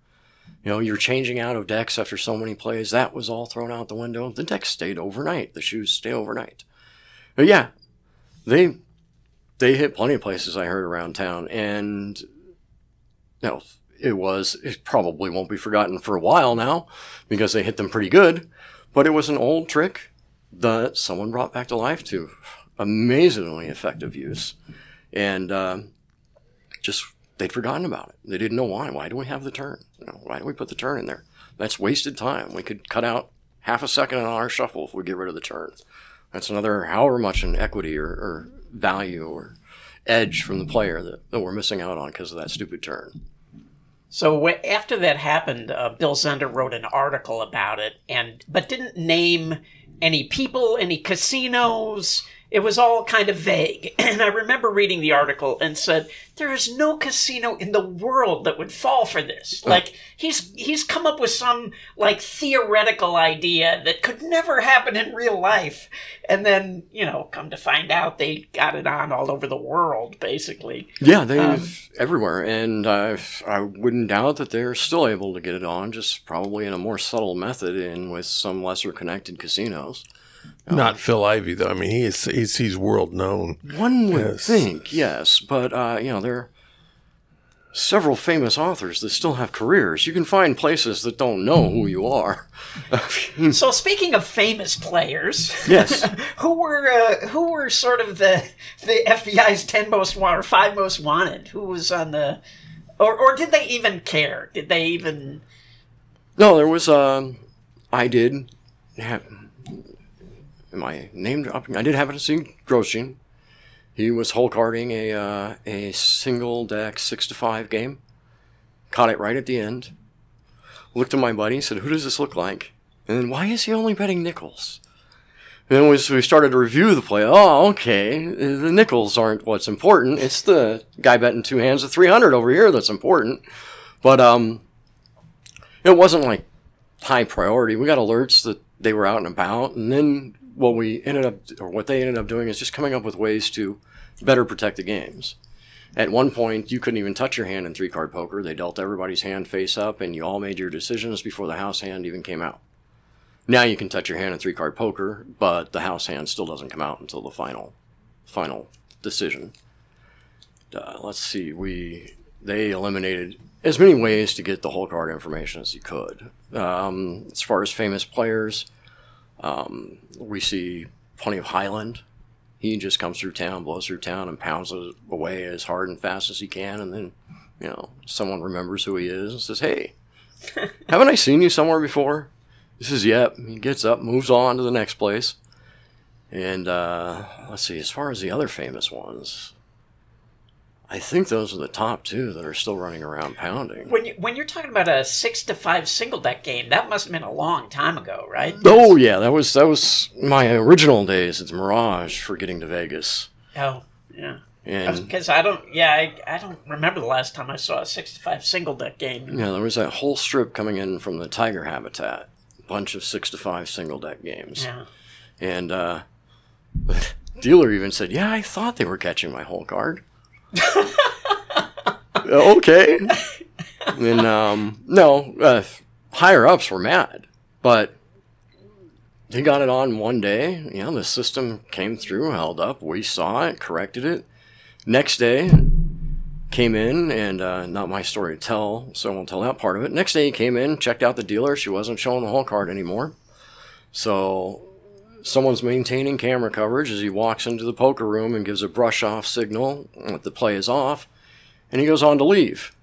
You know, you're changing out of decks after so many plays. That was all thrown out the window. The decks stayed overnight. The shoes stay overnight. But yeah, they they hit plenty of places I heard around town, and you know, it was it probably won't be forgotten for a while now because they hit them pretty good. But it was an old trick that someone brought back to life to amazingly effective use, and uh, just they'd forgotten about it. They didn't know why. Why do we have the turn? You know, why do we put the turn in there? That's wasted time. We could cut out half a second on our shuffle if we get rid of the turn. That's another however much in equity or, or value or edge from the player that, that we're missing out on because of that stupid turn. So after that happened, uh, Bill Zender wrote an article about it, and but didn't name any people, any casinos. It was all kind of vague. *clears throat* And I remember reading the article and said, there is no casino in the world that would fall for this. Like he's he's come up with some like theoretical idea that could never happen in real life. And then, you know, come to find out they got it on all over the world basically. Yeah, they've um, everywhere, and I I wouldn't doubt that they're still able to get it on, just probably in a more subtle method and with some lesser connected casinos. Not Phil Ivey though. I mean, he is he's, he's world known. One would Yes. think, yes, but uh, you know there are several famous authors that still have careers. You can find places that don't know who you are. *laughs* So speaking of famous players, yes, *laughs* who were uh, who were sort of the the FBI's ten most wanted or five most wanted? Who was on the or or did they even care? Did they even no, there was. Um, I did have. Am I named? up? I did happen to see Grosjean. He was hole carding a uh, a single deck six to five game. Caught it right at the end. Looked at my buddy, said, "Who does this look like?" And then, why is he only betting nickels? And then we, we started to review the play. Oh, okay. The nickels aren't what's important. It's the guy betting two hands of 300 over here that's important. But um, it wasn't like high priority. We got alerts that they were out and about, and then what we ended up, or what they ended up doing, is just coming up with ways to better protect the games. At one point, you couldn't even touch your hand in three card poker. They dealt everybody's hand face up, and you all made your decisions before the house hand even came out. Now you can touch your hand in three card poker, but the house hand still doesn't come out until the final, final decision. Uh, let's see, we they eliminated as many ways to get the hole card information as you could. Um, as far as famous players, um, we see plenty of Hyland. He just comes through town, blows through town, and pounds it away as hard and fast as he can, and then you know someone remembers who he is and says, "Hey, *laughs* haven't I seen you somewhere before?" He says, "Yep." He gets up, moves on to the next place, and uh, let's see. As far as the other famous ones, I think those are the top two that are still running around pounding. when you when you're talking about a six to five single deck game? That must have been a long time ago, right? Oh yeah, that was that was my original days. It's Mirage for getting to Vegas, Oh, yeah. Because I don't, yeah, I, I don't remember the last time I saw a six to five single deck game. yeah, there was that whole strip coming in from the Tiger Habitat, bunch of six to five single deck games, Yeah. and uh, *laughs* the dealer even said, "Yeah, I thought they were catching my hole card." *laughs* okay, and um, no, uh, higher ups were mad, but he got it on one day. You know, the system came through, held up. We saw it, corrected it. Next day, came in, and uh, not my story to tell, so I won't tell that part of it. Next day, he came in, checked out the dealer. She wasn't showing the hole card anymore. So, someone's maintaining camera coverage as he walks into the poker room and gives a brush off signal that the play is off, and he goes on to leave.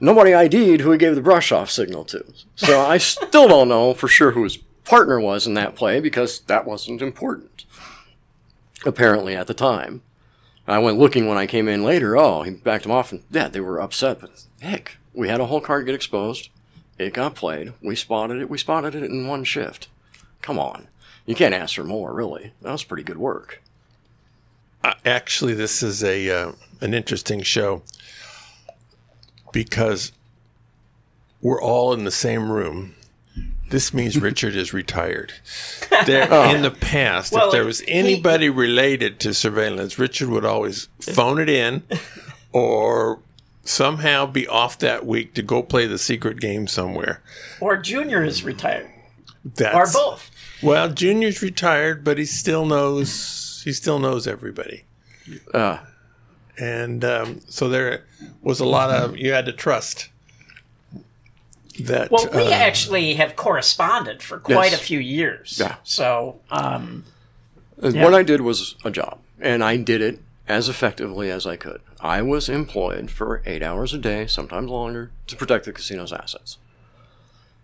Nobody ID'd who he gave the brush off signal to. So I still don't know for sure who his partner was in that play because that wasn't important. Apparently at the time. I went looking when I came in later. Oh, he backed him off, and yeah, they were upset. But heck, we had a hole card get exposed. It got played. We spotted it. We spotted it in one shift. Come on, you can't ask for more, really. That was pretty good work. Uh, actually, this is a uh, an interesting show because we're all in the same room. This means *laughs* Richard is retired. *laughs* There, in the past, Well, if there was he- anybody related to surveillance, Richard would always phone it in *laughs* or somehow be off that week to go play the secret game somewhere. Or Junior is retired. That's, Or both. Well, Junior's retired, but he still knows he still knows everybody. Uh, and um, so there was a lot of you had to trust that. Well, we uh, actually have corresponded for quite Yes. a few years. Yeah. So, um, What I did was a job, and I did it as effectively as I could. I was employed for eight hours a day, sometimes longer, to protect the casino's assets.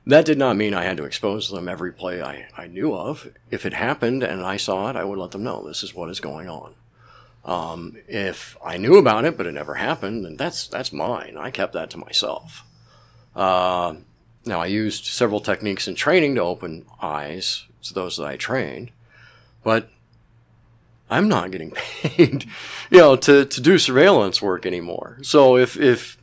That did not mean I had to expose them every play I, I knew of. If it happened and I saw it, I would let them know this is what is going on. Um, if I knew about it but it never happened, then that's that's mine. I kept that to myself. Uh, now I used several techniques in training to open eyes to those that I trained, but I'm not getting *laughs* paid, you know, to, to do surveillance work anymore. So if, if,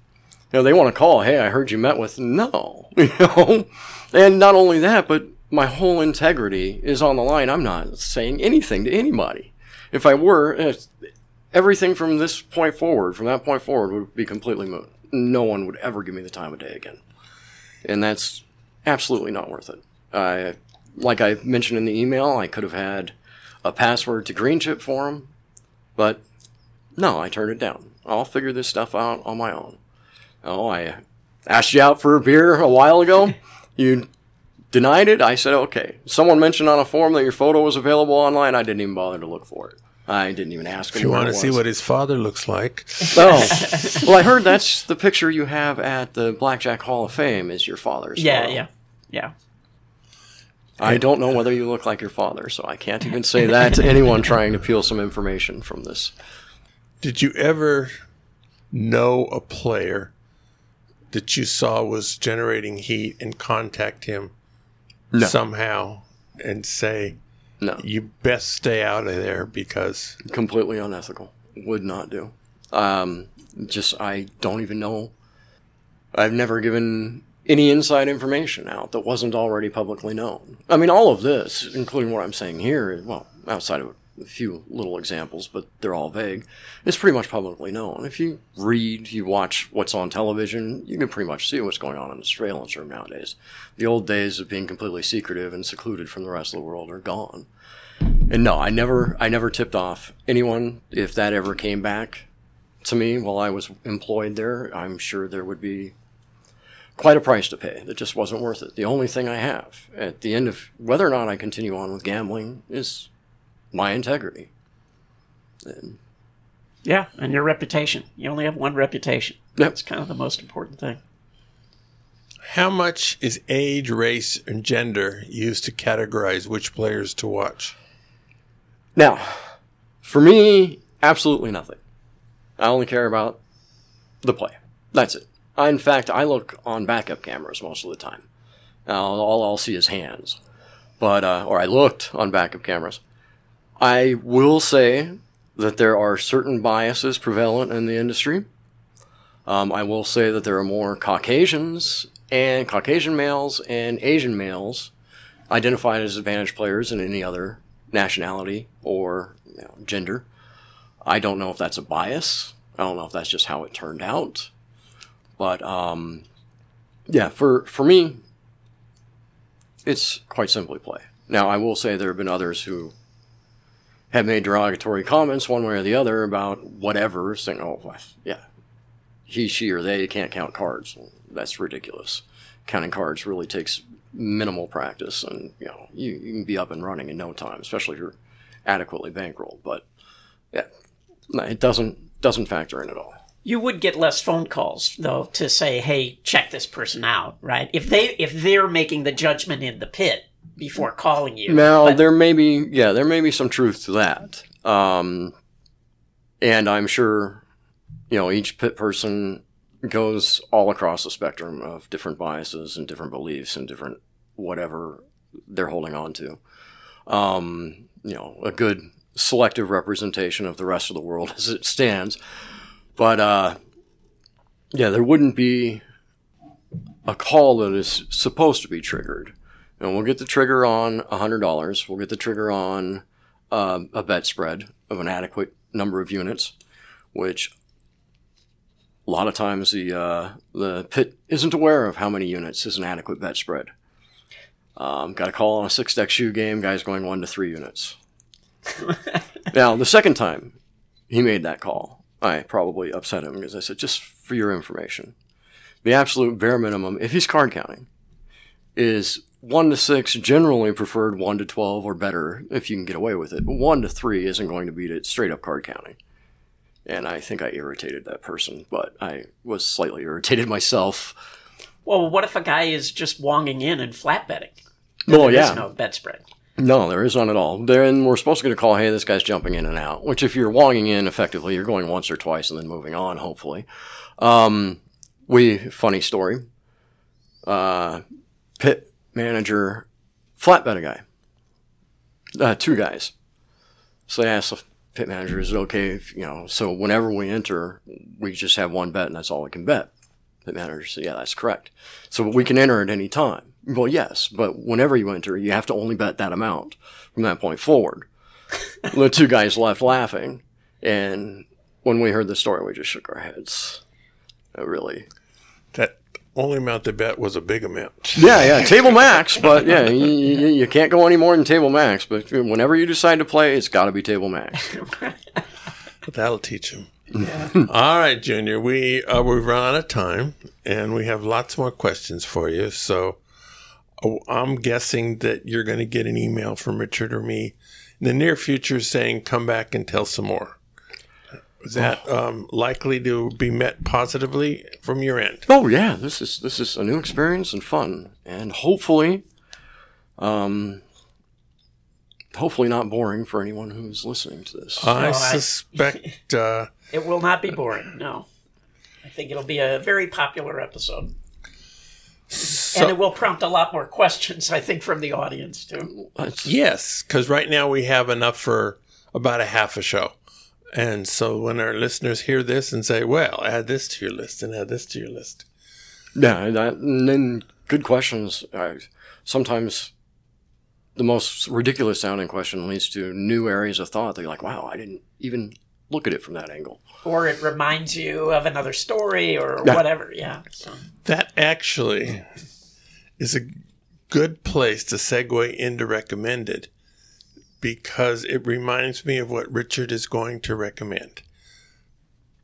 you know, they want to call, hey, I heard you met with, no, *laughs* you know, and not only that, but my whole integrity is on the line. I'm not saying anything to anybody. If I were, everything from this point forward, from that point forward, would be completely moot. No one would ever give me the time of day again. And that's absolutely not worth it. I, like I mentioned in the email, I could have had a password to Green Chip for him, but no, I turned it down. I'll figure this stuff out on my own. Oh, I asked you out for a beer a while ago. *laughs* You denied it. I said, okay. Someone mentioned on a forum that your photo was available online. I didn't even bother to look for it. I didn't even ask if you want to see what his father looks like, Oh, *laughs* well, I heard that's the picture you have at the Blackjack Hall of Fame is your father's. yeah, photo. yeah, yeah. I don't know whether you look like your father, so I can't even say that to anyone trying to peel some information from this. did you ever know a player that you saw was generating heat and contact him No. somehow and say No, you best stay out of there because completely unethical. Would not do. Um, just I don't even know. I've never given any inside information out a few little examples, but they're all vague, It's pretty much publicly known. If you read, you watch what's on television, you can pretty much see what's going on in the surveillance room nowadays. The old days of being completely secretive and secluded from the rest of the world are gone. And no, I never, I never tipped off anyone. If that ever came back to me while I was employed there, I'm sure there would be quite a price to pay. That just wasn't worth it. The only thing I have at the end of whether or not I continue on with gambling is my integrity. And Yeah, and your reputation. You only have one reputation. Yep. That's kind of the most important thing. how much is age, race, and gender used to categorize which players to watch? Now, for me, absolutely nothing. I only care about the play. That's it. I, in fact, I look on backup cameras most of the time. Now, all I'll see is hands. But, uh, or I looked on backup cameras. I will say that there are certain biases prevalent in the industry. Um, I will say that there are more Caucasians and Caucasian males and Asian males identified as advantage players than any other nationality or you know, gender. I don't know if that's a bias. I don't know if that's just how it turned out. But um, yeah, for for me, it's quite simply play. Now, I will say there have been others who have made derogatory comments one way or the other about whatever, saying, "Oh, yeah, he, she, or they can't count cards." That's ridiculous. Counting cards really takes minimal practice, and you know you, you can be up and running in no time, especially if you're adequately bankrolled. But yeah, it doesn't doesn't factor in at all. You would get less phone calls though to say, "Hey, check this person out," right? If they if they're making the judgment in the pit before calling you. Now But- there may be yeah there may be some truth to that, um, and I'm sure you know each pit person goes all across the spectrum of different biases and different beliefs and different whatever they're holding on to. Um, you know, a good selective representation of the rest of the world *laughs* as it stands, but uh, yeah, there wouldn't be a call that is supposed to be triggered and we'll get the trigger on $100. We'll get the trigger on uh, a bet spread of an adequate number of units, which a lot of times the uh, the pit isn't aware of how many units is an adequate bet spread. Um, got a call on a six deck shoe game, guys going one to three units. *laughs* now the second time he made that call, I probably upset him because I said, just for your information, the absolute bare minimum, if he's card counting, is one to six, generally preferred one to 12 or better if you can get away with it. But one to three isn't going to beat it straight up card counting. And I think I irritated that person, but I was slightly irritated *laughs* myself. Well, what if a guy is just wonging in and flat betting? Well, There is yeah. no bet spread. No, there is none at all. Then we're supposed to get a call, hey, this guy's jumping in and out, which if you're wonging in effectively, you're going once or twice and then moving on, hopefully. Um, we, funny story, uh, pit manager flat bet a guy. Uh, two guys. So they asked the pit manager, is it okay if, you know, so whenever we enter, we just have one bet and that's all we can bet. Pit manager said, yeah, that's correct. So we can enter at any time. Well, yes, but whenever you enter, you have to only bet that amount from that point forward. *laughs* the two guys left laughing, and when we heard the story, we just shook our heads. Really, only amount they bet was a big amount. *laughs* yeah, yeah, table max, but yeah, you, you, you can't go any more than table max. But whenever you decide to play, it's got to be table max. *laughs* That'll teach him. *laughs* All right, Junior. We uh, we've run out of time, and we have lots more questions for you. So uh, I'm guessing that you're going to get an email from Richard or me in the near future saying, "Come back and tell some more." Is that um, likely to be met positively from your end? Oh yeah, this is this is a new experience and fun, and hopefully, um, hopefully not boring for anyone who's listening to this. I I- suspect. *laughs* Uh, It will not be boring. No, I think it'll be a very popular episode, so, and it will prompt a lot more questions. I think from the audience too. Yes, because right now we have enough for about a half a show. And so when our listeners hear this and say, well, add this to your list and add this to your list. Yeah, and, that, and then good questions. I, sometimes the most ridiculous sounding question leads to new areas of thought. They're like, wow, I didn't even look at it from that angle. Or it reminds you of another story or Yeah. whatever. Yeah. So, That actually is a good place to segue into recommended because it reminds me of what Richard is going to recommend.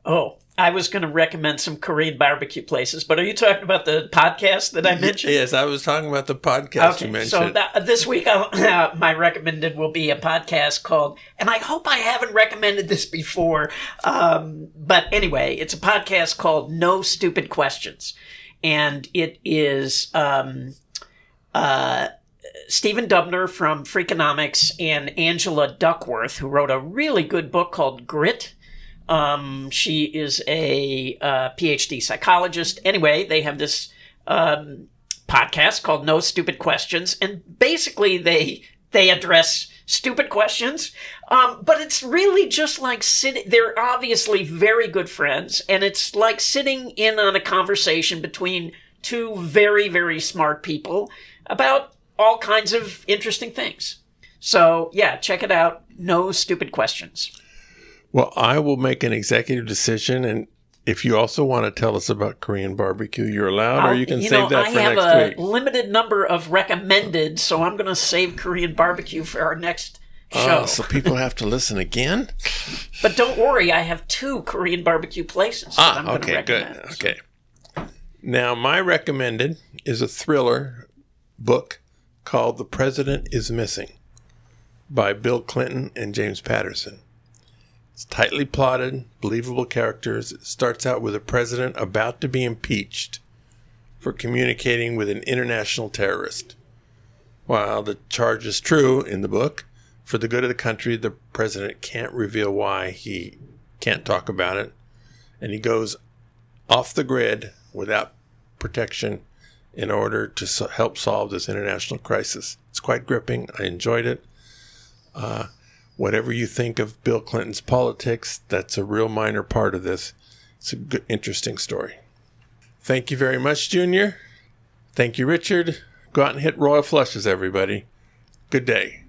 oh, I was going to recommend some Korean barbecue places, but are you talking about the podcast that I mentioned? Yes, I was talking about the podcast you mentioned. so that, this week uh, *laughs* my recommended will be a podcast called, and I hope I haven't recommended this before, um, but anyway, it's a podcast called No Stupid Questions, and it is um, uh, Stephen Dubner from Freakonomics and Angela Duckworth, who wrote a really good book called Grit. Um, she is a uh, PhD psychologist. Anyway, they have this um, podcast called No Stupid Questions, and basically they they address stupid questions. Um, but it's really just like sitting. They're obviously very good friends, and it's like sitting in on a conversation between two very very smart people about all kinds of interesting things. So yeah, check it out. No stupid questions. Well, I will make an executive decision, and if you also want to tell us about Korean barbecue, you're allowed, or I'll- you can you save know, that I for have a limited number of recommended, so I'm going to save Korean barbecue for our next show. Oh, so people have to listen again? *laughs* But don't worry, I have two Korean barbecue places. that I'm Ah, gonna okay, good. Okay. Now, my recommended is a thriller book called The President is Missing by Bill Clinton and James Patterson. It's tightly plotted, believable characters. It starts out with a president about to be impeached for communicating with an international terrorist. While the charge is true in the book, for the good of the country, the president can't reveal why he can't talk about it, and he goes off the grid without protection in order to so- help solve this international crisis. It's quite gripping. I enjoyed it. Uh, whatever you think of Bill Clinton's politics, that's a real minor part of this. It's a good, interesting story. Thank you very much, Junior. Thank you, Richard. Go out and hit royal flushes, everybody. Good day.